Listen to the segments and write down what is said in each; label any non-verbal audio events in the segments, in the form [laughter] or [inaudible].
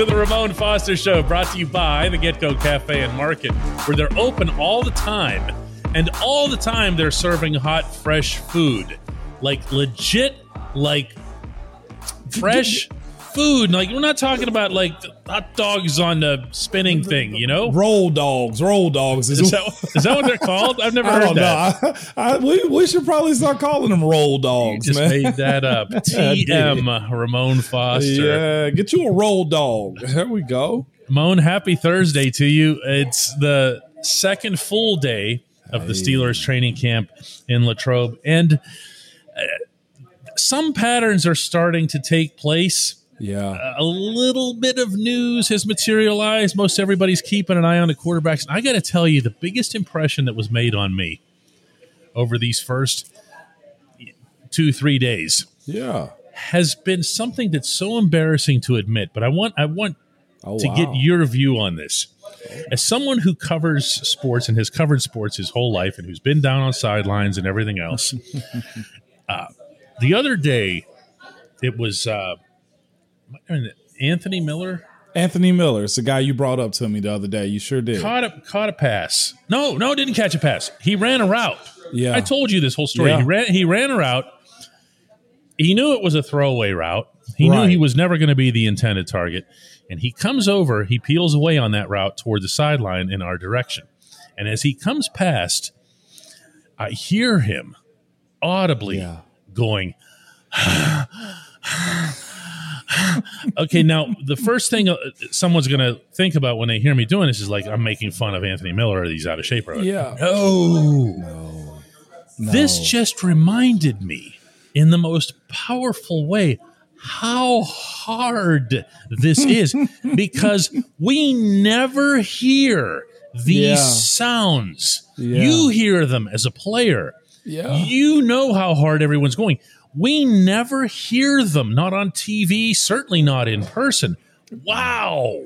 to the Ramon Foster Show, brought to you by the GetGo Cafe and Market, where they're open all the time. And all the time they're serving hot, fresh food. Like legit, like fresh food. Like we're not talking about like hot dogs on the spinning thing, you know? Roll dogs, roll dogs. Is that, is that what they're called? I've never I heard that. I, I, we, we should probably start calling them roll dogs, Just man. made that up. [laughs] TM Ramon Foster. Yeah, get you a roll dog. There we go. Ramon, happy Thursday to you. It's the second full day of the Steelers training camp in Latrobe. And uh, some patterns are starting to take place. Yeah. A little bit of news has materialized. Most everybody's keeping an eye on the quarterbacks. I got to tell you, the biggest impression that was made on me over these first two, three days Yeah. has been something that's so embarrassing to admit, but I want I want Oh, to wow. get your view on this. As someone who covers sports and has covered sports his whole life and who's been down on sidelines and everything else, [laughs] uh, the other day it was uh, Anthony Miller Anthony Miller. It's the guy you brought up to me the other day. You sure did. caught a caught a pass. No, no, didn't catch a pass. He ran a route. Yeah. I told you this whole story. Yeah. He ran he ran a route. He knew it was a throwaway route. He knew he was never going to be the intended target. And he comes over, he peels away on that route toward the sideline in our direction. And as he comes past, I hear him audibly Yeah. going, okay, now the first thing uh, someone's going to think about when they hear me doing this is like, I'm making fun of Anthony Miller or he's out of shape or whatever. Yeah. No. This just reminded me in the most powerful way how hard this [laughs] is because we never hear these Yeah. sounds. Yeah. You hear them as a player. Yeah. You know how hard everyone's going. We never hear them, not on TV, certainly not in person. Wow.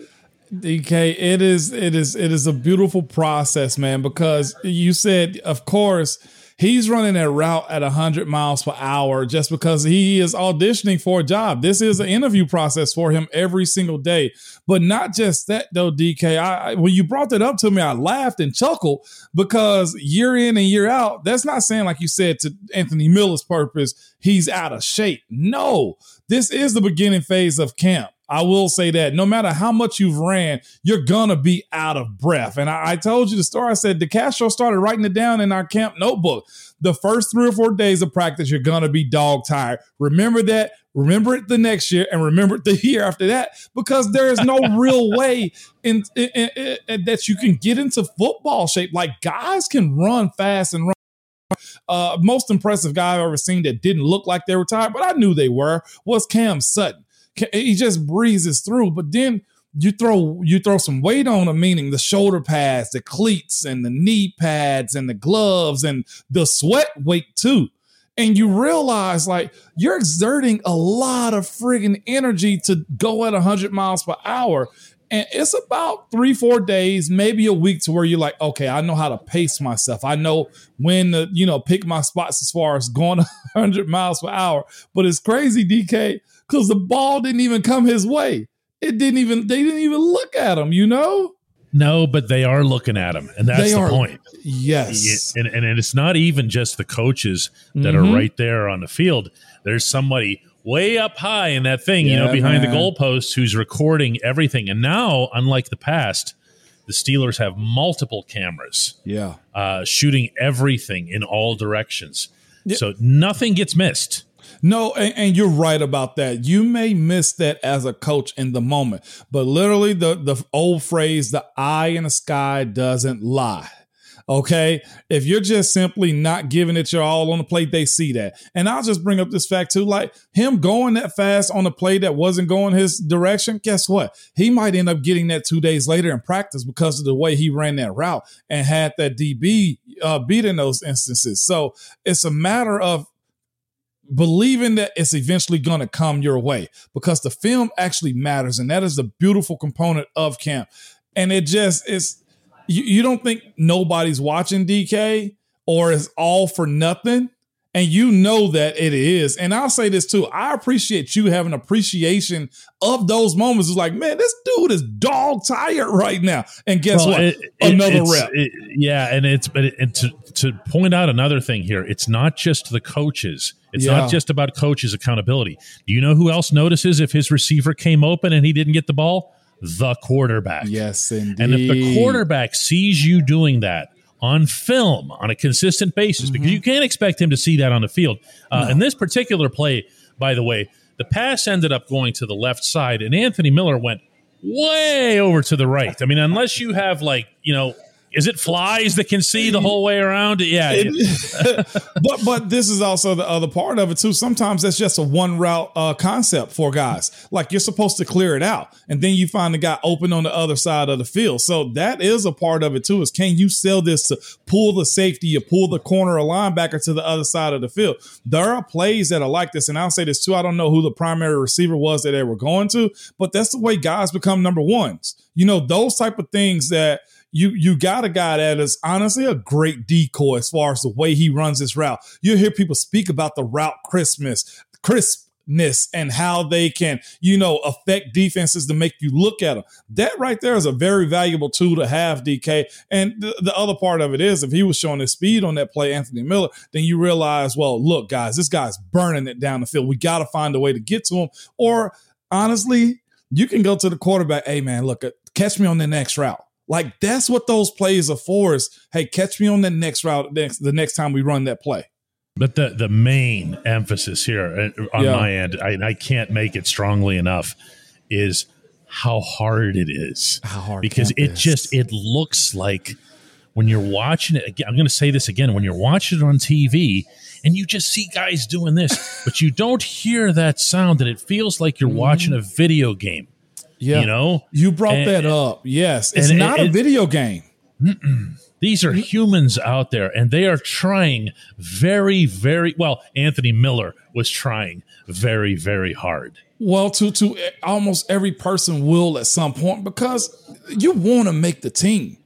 DK, it is it is it is a beautiful process, man, because you said, of course, he's running that route at 100 miles per hour just because he is auditioning for a job. This is an interview process for him every single day. But not just that, though, DK. I, when you brought that up to me, I laughed and chuckled because year in and year out, that's not saying, like you said, to Anthony Miller's purpose, he's out of shape. No, this is the beginning phase of camp. I will say that no matter how much you've ran, you're gonna be out of breath. And I, I told you the story. I said DeCastro started writing it down in our camp notebook. The first three or four days of practice, you're gonna be dog tired. Remember that. Remember it the next year, and remember it the [laughs] year after that, because there is no real way in, in- in- in- that you can get into football shape. Like guys can run fast and run uh, most impressive guy I've ever seen that didn't look like they were tired, but I knew they were, was Cam Sutton. He just breezes through, but then you throw you throw some weight on him, meaning the shoulder pads, the cleats, and the knee pads, and the gloves, and the sweat weight too. And you realize like you're exerting a lot of friggin' energy to go at 100 miles per hour. And it's about three, four days, maybe a week to where you're like, okay, I know how to pace myself. I know when to, you know, pick my spots as far as going [laughs] 100 miles per hour. But it's crazy, DK, because the ball didn't even come his way. It didn't even, they didn't even look at him, you know? No, but they are looking at him, and that's They the are- point. Yes. and, and it's not even just the coaches that Mhm. are right there on the field. There's somebody way up high in that thing, you know, behind man. the goalposts who's recording everything. And now, unlike the past, the Steelers have multiple cameras Yeah. uh, shooting everything in all directions. So nothing gets missed. No, and, and you're right about that. You may miss that as a coach in the moment, but literally the the old phrase, "the eye in the sky doesn't lie." Okay, if you're just simply not giving it your all on the plate, they see that. And I'll just bring up this fact too: like him going that fast on a play that wasn't going his direction. Guess what? He might end up getting that two days later in practice because of the way he ran that route and had that DB uh, beat in those instances. So it's a matter of believing that it's eventually going to come your way because the film actually matters and that is the beautiful component of camp. And it just is you, you don't think nobody's watching dk or it's all for nothing and you know that it is. And I'll say this too. I appreciate you having appreciation of those moments. It's like, man, this dude is dog tired right now. And guess well, what? It, Another it, rep. It, yeah, and it's but it, to to point out another thing here, it's not just the coaches. It's yeah. not just about coaches' accountability. Do you know who else notices if his receiver came open and he didn't get the ball? The quarterback. Yes, indeed. And if the quarterback sees you doing that, on film on a consistent basis mm-hmm. because you can't expect him to see that on the field. Uh, no. In this particular play, by the way, the pass ended up going to the left side, and Anthony Miller went way over to the right. I mean, unless you have like, you know, is it flies that can see the whole way around? Yeah. [laughs] but but this is also the other part of it too. Sometimes that's just a one route uh, concept for guys. Like you're supposed to clear it out, and then you find the guy open on the other side of the field. So that is a part of it too. Is can you sell this to pull the safety or pull the corner or linebacker to the other side of the field? There are plays that are like this, and I'll say this too. I don't know who the primary receiver was that they were going to, but that's the way guys become number ones. You know those type of things that you you got a guy that is honestly a great decoy as far as the way he runs his route. You hear people speak about the route Christmas, crispness, and how they can, you know, affect defenses to make you look at them. That right there is a very valuable tool to have, DK. And the, the other part of it is if he was showing his speed on that play, Anthony Miller, then you realize, well, look, guys, this guy's burning it down the field. We got to find a way to get to him. Or honestly, you can go to the quarterback, hey man, look, uh, catch me on the next route like that's what those plays are for. Is hey, catch me on the next route next the next time we run that play. But the the main emphasis here uh, on yeah. my end, I, I can't make it strongly enough, is how hard it is. How hard because it is. just it looks like when you're watching it. I'm going to say this again: when you're watching it on TV and you just see guys doing this, but you don't hear that sound, and it feels like you're mm-hmm. watching a video game. Yeah. You know? You brought and, that up. Yes. It's not it, a video game. These are humans out there and they are trying very, very well. Anthony Miller was trying very, very hard. Well, to to almost every person will at some point because you want to make the team.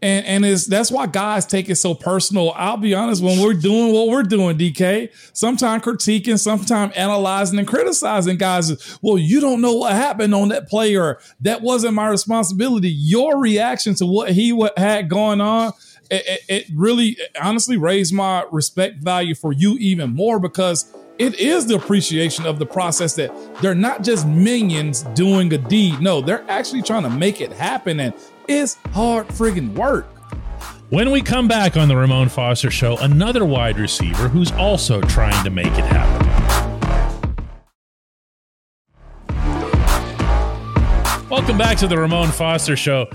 And and it's that's why guys take it so personal. I'll be honest, when we're doing what we're doing, DK, sometimes critiquing, sometimes analyzing and criticizing guys. Well, you don't know what happened on that player. that wasn't my responsibility. Your reaction to what he had going on, it, it, it really, honestly, raised my respect value for you even more because it is the appreciation of the process that they're not just minions doing a deed. No, they're actually trying to make it happen. And it's hard friggin' work. When we come back on the Ramon Foster Show, another wide receiver who's also trying to make it happen. Welcome back to the Ramon Foster Show.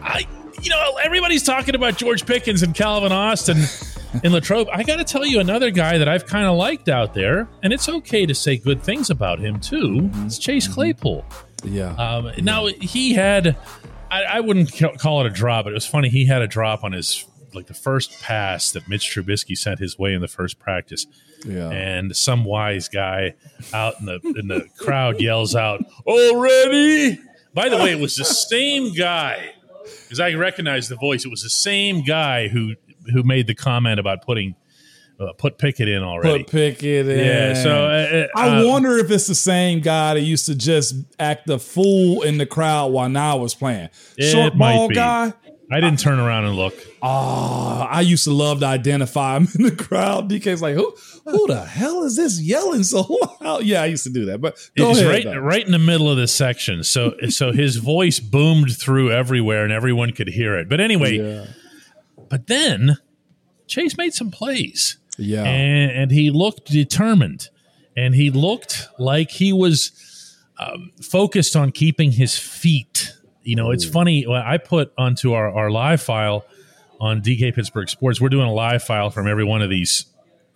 I, you know, everybody's talking about George Pickens and Calvin Austin in Latrobe. I got to tell you another guy that I've kind of liked out there, and it's okay to say good things about him too. It's Chase Claypool. Yeah. Um, now he had I, I wouldn't call it a drop, but it was funny. He had a drop on his like the first pass that Mitch Trubisky sent his way in the first practice. Yeah. And some wise guy out in the in the crowd yells out, "Already!" By the way, it was the same guy because I recognized the voice. It was the same guy who who made the comment about putting uh, put Pickett in already. Put Pickett in. Yeah. So uh, uh, I wonder if it's the same guy that used to just act the fool in the crowd while now was playing. Short ball guy. I didn't turn around and look. Oh, I used to love to identify him [laughs] in the crowd. DK's like, who, who the hell is this yelling so loud? [laughs] Yeah, I used to do that. But go it's ahead, right, though. right in the middle of the section. So, so his voice boomed through everywhere, and everyone could hear it. But anyway, yeah. but then Chase made some plays. Yeah. And, and he looked determined and he looked like he was um, focused on keeping his feet. You know, Ooh. it's funny. I put onto our, our live file on DK Pittsburgh Sports, we're doing a live file from every one of these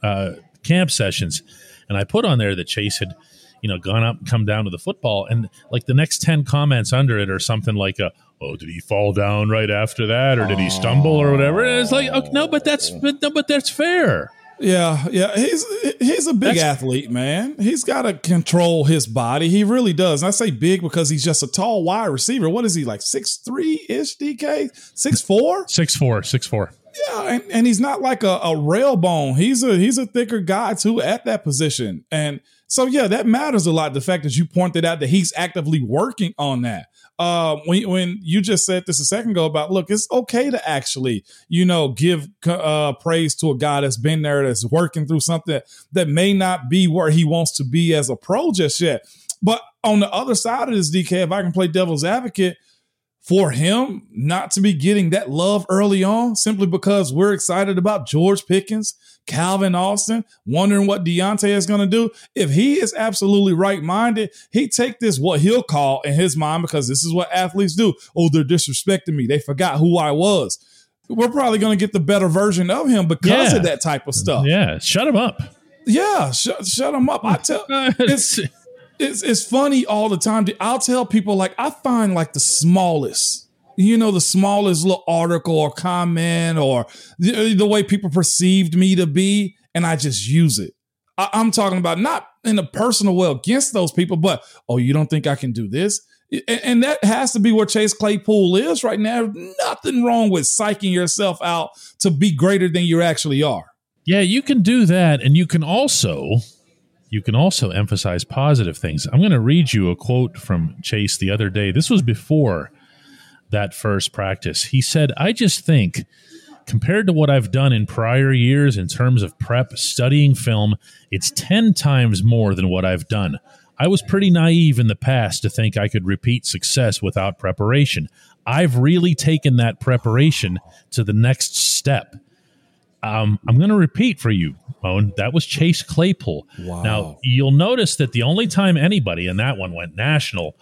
uh, camp sessions. And I put on there that Chase had, you know, gone up and come down to the football. And like the next 10 comments under it are something like a, oh, did he fall down right after that, or did he stumble, or whatever? And it's like, okay, no, but that's but, no, but that's fair. Yeah, yeah, he's he's a big That's, athlete, man. He's got to control his body. He really does. And I say big because he's just a tall wide receiver. What is he like six three ish? DK six four six four six four. Yeah, and, and he's not like a, a rail bone. He's a he's a thicker guy too at that position. And so yeah, that matters a lot. The fact that you pointed out that he's actively working on that. Uh, when when you just said this a second ago about look, it's okay to actually you know give uh, praise to a guy that's been there, that's working through something that may not be where he wants to be as a pro just yet. But on the other side of this, DK, if I can play devil's advocate, for him not to be getting that love early on simply because we're excited about George Pickens, Calvin Austin, wondering what Diontae is going to do. If he is absolutely right minded, he take this what he'll call in his mind because this is what athletes do. Oh, they're disrespecting me. They forgot who I was. We're probably going to get the better version of him because yeah. of that type of stuff. Yeah, shut him up. Yeah, shut shut him up. I tell [laughs] it's it's it's funny all the time. I'll tell people like I find like the smallest, you know, the smallest little article or comment or the, the way people perceived me to be, and I just use it. I, I'm talking about not in a personal way against those people, but oh, you don't think I can do this? And that has to be where Chase Claypool is right now. Nothing wrong with psyching yourself out to be greater than you actually are. Yeah, you can do that. And you can also you can also emphasize positive things. I'm going to read you a quote from Chase the other day. This was before that first practice. He said, I just think, compared to what I've done in prior years in terms of prep, studying film, it's 10 times more than what I've done. I was pretty naive in the past to think I could repeat success without preparation. I've really taken that preparation to the next step. Um, I'm going to repeat for you, Moan. That was Chase Claypool. Wow. Now, you'll notice that the only time anybody in that one went national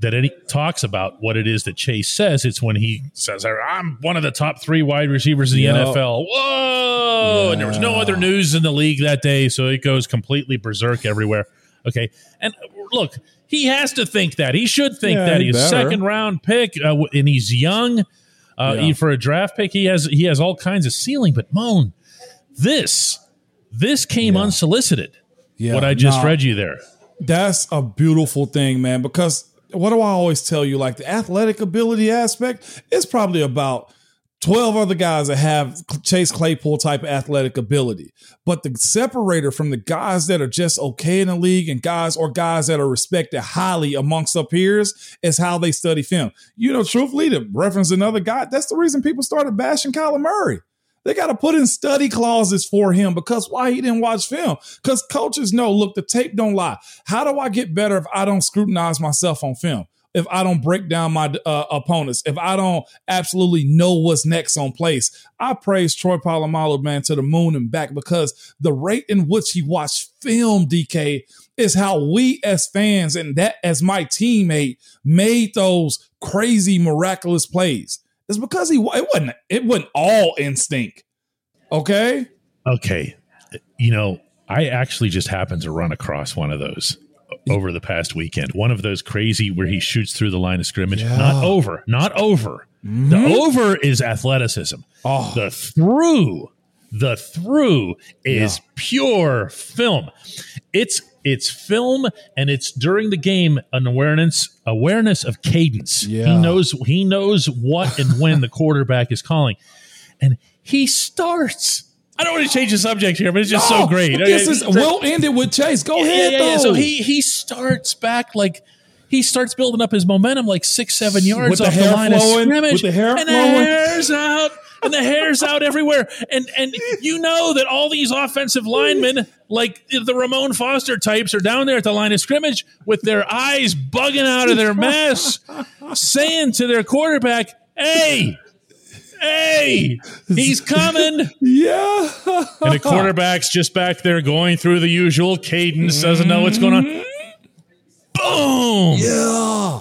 that any talks about what it is that Chase says, it's when he says, I'm one of the top three wide receivers in the yep. NFL. Whoa. Yeah. And there was no other news in the league that day. So it goes completely berserk everywhere. Okay. And look, he has to think that. He should think yeah, that. He's a second round pick uh, and he's young. Uh, yeah. For a draft pick, he has he has all kinds of ceiling. But Moan, this this came yeah. unsolicited. Yeah, what I just nah, read you there. That's a beautiful thing, man. Because what do I always tell you? Like the athletic ability aspect is probably about 12 other guys that have Chase Claypool type athletic ability. But the separator from the guys that are just okay in the league and guys or guys that are respected highly amongst their peers is how they study film. You know, truthfully, to reference another guy, that's the reason people started bashing Kyler Murray. They got to put in study clauses for him because why he didn't watch film? Because coaches know, look, the tape don't lie. How do I get better if I don't scrutinize myself on film? If I don't break down my uh, opponents, if I don't absolutely know what's next on place. I praise Troy Polamalu, man, to the moon and back because the rate in which he watched film, DK, is how we as fans and that as my teammate made those crazy miraculous plays. It's because he it wasn't it wasn't all instinct. Okay. Okay. You know, I actually just happened to run across one of those over the past weekend. One of those crazy where he shoots through the line of scrimmage. Yeah. Not over. Not over. Mm-hmm. The over is athleticism. Oh. The through, the through is yeah. pure film. It's it's film and it's during the game an awareness awareness of cadence. Yeah. He knows he knows what and when the quarterback is calling. And he starts I don't want to change the subject here, but it's just no, so great. This is, we'll end it with Chase. Go yeah, ahead. Yeah, yeah, So he he starts back like he starts building up his momentum like six, seven yards with off the, the line flowing, of scrimmage. With the hair and flowing. the hair's out. And the hair's out everywhere. And and you know that all these offensive linemen, like the Ramon Foster types, are down there at the line of scrimmage with their eyes bugging out of their mess, saying to their quarterback, Hey, hey, he's coming. Yeah. and the quarterback's just back there going through the usual cadence, doesn't know what's going on. Boom. Yeah.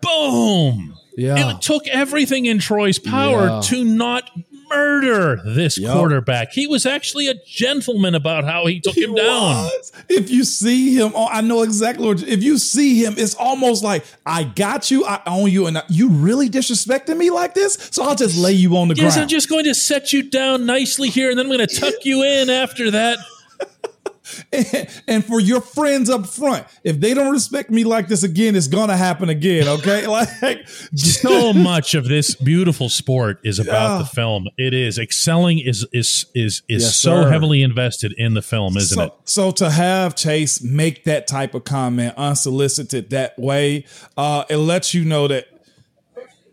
Boom. Yeah. It took everything in Troy's power yeah. to not murder this yep. quarterback. He was actually a gentleman about how he took he him down. Was. If you see him, oh, I know exactly what. If you see him, it's almost like I got you, I own you, and uh, you really disrespecting me like this. So I'll just lay you on the yes, ground. I'm just going to set you down nicely here, and then I'm going to tuck you in after that. And, [laughs] and for your friends up front, if they don't respect me like this again, it's gonna happen again. Okay, [laughs] like so [laughs] much of this beautiful sport is about yeah. the film. It is excelling is is is is yes, so sir. heavily invested in the film, isn't so, it? So to have Chase make that type of comment unsolicited that way, uh, it lets you know that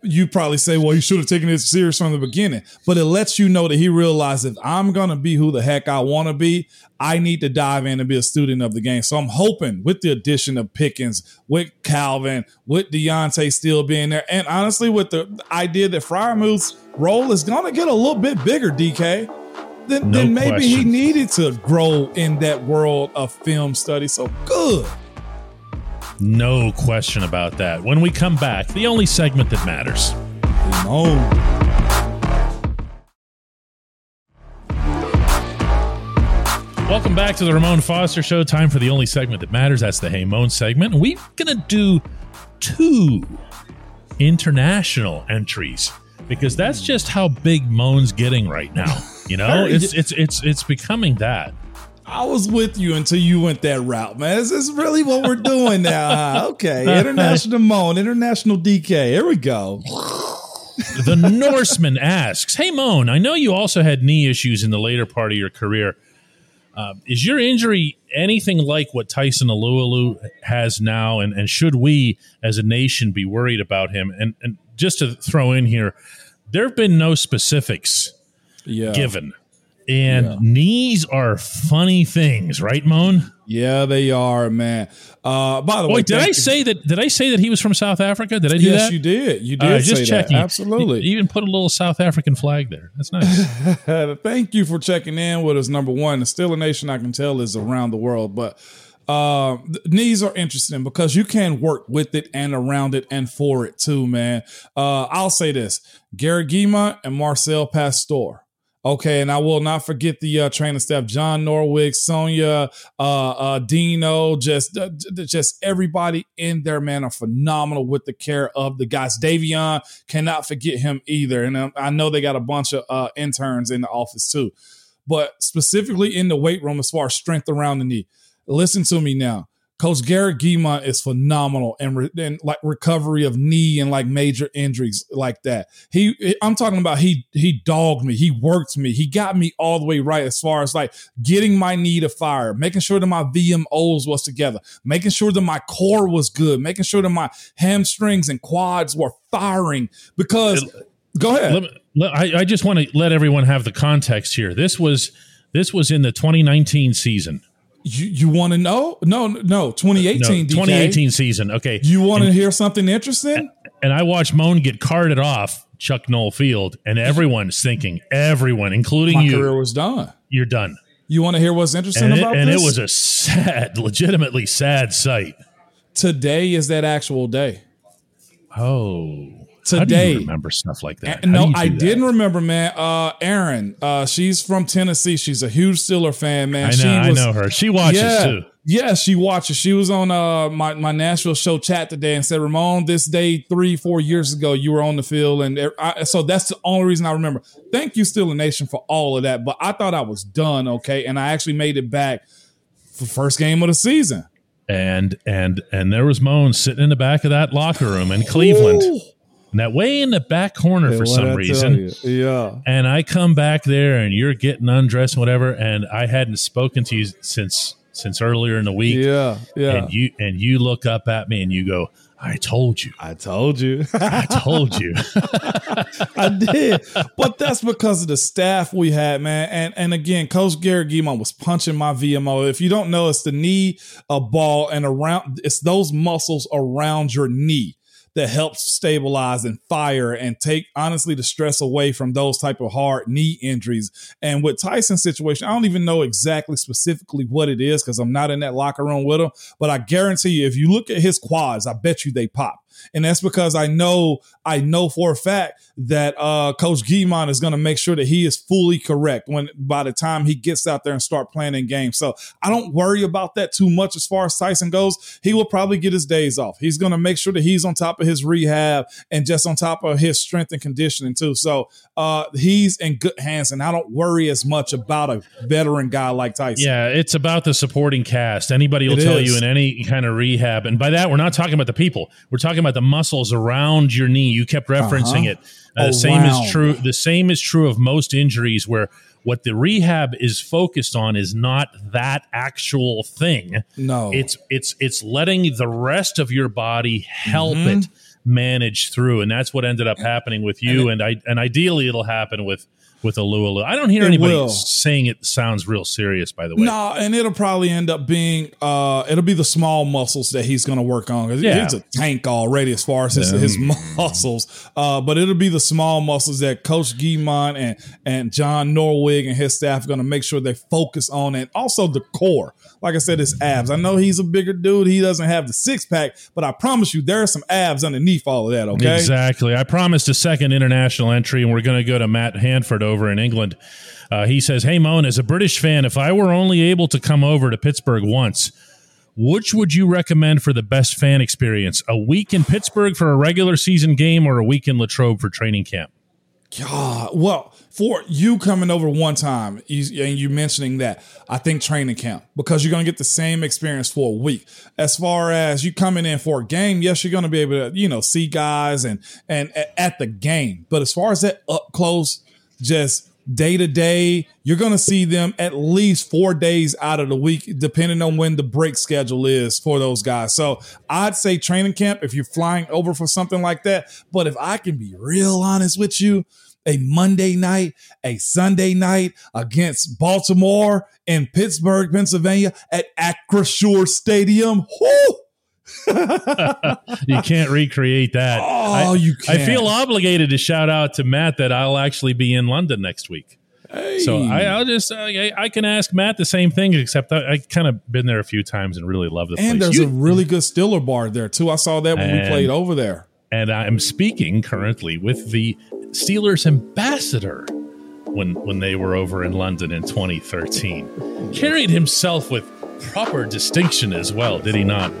you probably say, well, you should have taken it serious from the beginning. But it lets you know that he realized if I'm going to be who the heck I want to be, I need to dive in and be a student of the game. So I'm hoping with the addition of Pickens, with Calvin, with Diontae still being there, and honestly, with the idea that Freiermuth's role is going to get a little bit bigger, DK, then, no then maybe question. he needed to grow in that world of film study. So good. No question about that. When we come back, the only segment that matters. No. Welcome back to the Ramon Foster Show. Time for the only segment that matters. That's the Hey Moan segment. We're going to do two international entries because that's just how big Moan's getting right now. You know, it's it's it's it's becoming that. I was with you until you went that route, man. This is really what we're doing now? Okay. International Moan, International DK. Here we go. the Norseman asks, Hey, Moan, I know you also had knee issues in the later part of your career. Uh, is your injury anything like what Tyson Alualu has now? And, and should we as a nation be worried about him? And, and just to throw in here, there have been no specifics yeah. given and yeah. knees are funny things, right, Moan? Yeah, they are, man. Uh, by the Wait, way, did I you. say that? Did I say that he was from South Africa? Did I do yes, that? you did. You did. Uh, just checking. That. Absolutely. You even put a little South African flag there. That's nice. [laughs] Thank you for checking in with us. Number one, the a Nation, I can tell, is around the world, but uh, knees are interesting because you can work with it and around it and for it too, man. Uh, I'll say this: Gary Giemont and Marcel Pastoor Okay, and I will not forget the uh, training staff: John Norwig, Sonia, uh, uh, Dino, just uh, just everybody in there, man, are phenomenal with the care of the guys. Davion cannot forget him either, and um, I know they got a bunch of uh, interns in the office too. But specifically in the weight room, as far as strength around the knee, listen to me now. Coach Garrett Giemont is phenomenal and, re- and like recovery of knee and like major injuries like that. He, I'm talking about he he dogged me, he worked me, he got me all the way right as far as like getting my knee to fire, making sure that my VMOs was together, making sure that my core was good, making sure that my hamstrings and quads were firing. Because go ahead. Let, let, I, I just want to let everyone have the context here. This was this was in the 2019 season you, you want to know? No, no, 2018. No, 2018 season. Okay. You want to hear something interesting? And I watched Moan get carted off Chuck Noll Field, and everyone's thinking, everyone, including My you, career was done. You're done. You want to hear what's interesting and about it, and this? it was a sad, legitimately sad sight. Today is that actual day. Oh today. remember stuff like that? no, I that? didn't remember, man. Uh, Aaron, uh, she's from Tennessee. She's a huge Steeler fan, man. I know, she was, I know her. She watches yeah, too. Yeah, she watches. She was on uh my, my Nashville show chat today and said, Ramon, this day three, four years ago, you were on the field. And I, so that's the only reason I remember. Thank you, Steeler Nation, for all of that. But I thought I was done, okay? And I actually made it back for first game of the season. And and and there was Moan sitting in the back of that locker room in Cleveland. Ooh that way in the back corner hey, for some reason. Yeah. And I come back there and you're getting undressed and whatever. And I hadn't spoken to you since since earlier in the week. Yeah. Yeah. And you and you look up at me and you go, I told you. I told you. I [laughs] told you. I did. But that's because of the staff we had, man. And and again, Coach Gary Giemont was punching my VMO. If you don't know, it's the knee, a ball, and around it's those muscles around your knee that helps stabilize and fire and take honestly the stress away from those type of hard knee injuries. And with Tyson's situation, I don't even know exactly specifically what it is because I'm not in that locker room with him. But I guarantee you, if you look at his quads, I bet you they pop. And that's because I know, I know for a fact that uh, Coach Giemont is going to make sure that he is fully correct when by the time he gets out there and start playing in games. So I don't worry about that too much as far as Tyson goes. He will probably get his days off. He's going to make sure that he's on top of his rehab and just on top of his strength and conditioning too. So uh, he's in good hands, and I don't worry as much about a veteran guy like Tyson. Yeah, it's about the supporting cast. Anybody will it tell is. you in any kind of rehab, and by that we're not talking about the people. We're talking about the muscles around your knee. You kept referencing uh-huh. it uh, oh, the same wow. is true. The same is true of most injuries where what the rehab is focused on is not that actual thing. No, it's it's it's letting the rest of your body help mm-hmm. it manage through, and that's what ended up happening with you. And, and I and ideally it'll happen with with Alualu. I don't hear it anybody will. saying it sounds real serious, by the way. No, and it'll probably end up being uh it'll be the small muscles that he's gonna work on. Yeah. He's a tank already as far as his, his [laughs] muscles. Uh, but it'll be the small muscles that Coach Giemont and and John Norwig and his staff are gonna make sure they focus on and also the core. Like I said, his abs. I know he's a bigger dude. He doesn't have the six pack, but I promise you there are some abs underneath all of that, okay? Exactly. I promised a second international entry, and we're gonna go to Matt Hanford over in England. Uh, he says, Hey, Moan, as a British fan, if I were only able to come over to Pittsburgh once, which would you recommend for the best fan experience? A week in Pittsburgh for a regular season game or a week in Latrobe for training camp? God, well, for you coming over one time you, and you mentioning that, I think training camp because you're going to get the same experience for a week. As far as you coming in for a game, yes, you're going to be able to, you know, see guys and and at the game. But as far as that up close, just day to day. You're going to see them at least four days out of the week, depending on when the break schedule is for those guys. So I'd say training camp if you're flying over for something like that. But if I can be real honest with you, a Monday night, a Sunday night against Baltimore in Pittsburgh, Pennsylvania at Acrisure Stadium. Whoo! You can't recreate that. [laughs] Oh, I, you can't. I feel obligated to shout out to Matt that I'll actually be in London next week. Hey. So I, will just uh, I, I, can ask Matt the same thing, except I, I kind of been there a few times and really love the and place. there's you, a really good Stiller bar there too. I saw that when and, we played over there. And I'm speaking currently with the Steelers ambassador when when they were over in London in 2013. Carried himself with proper distinction as well, did he not?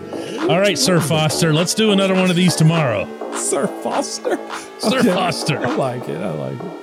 All right, Sir Foster, let's do another one of these tomorrow. Sir Foster? Sir okay. Foster. I like it. I like it.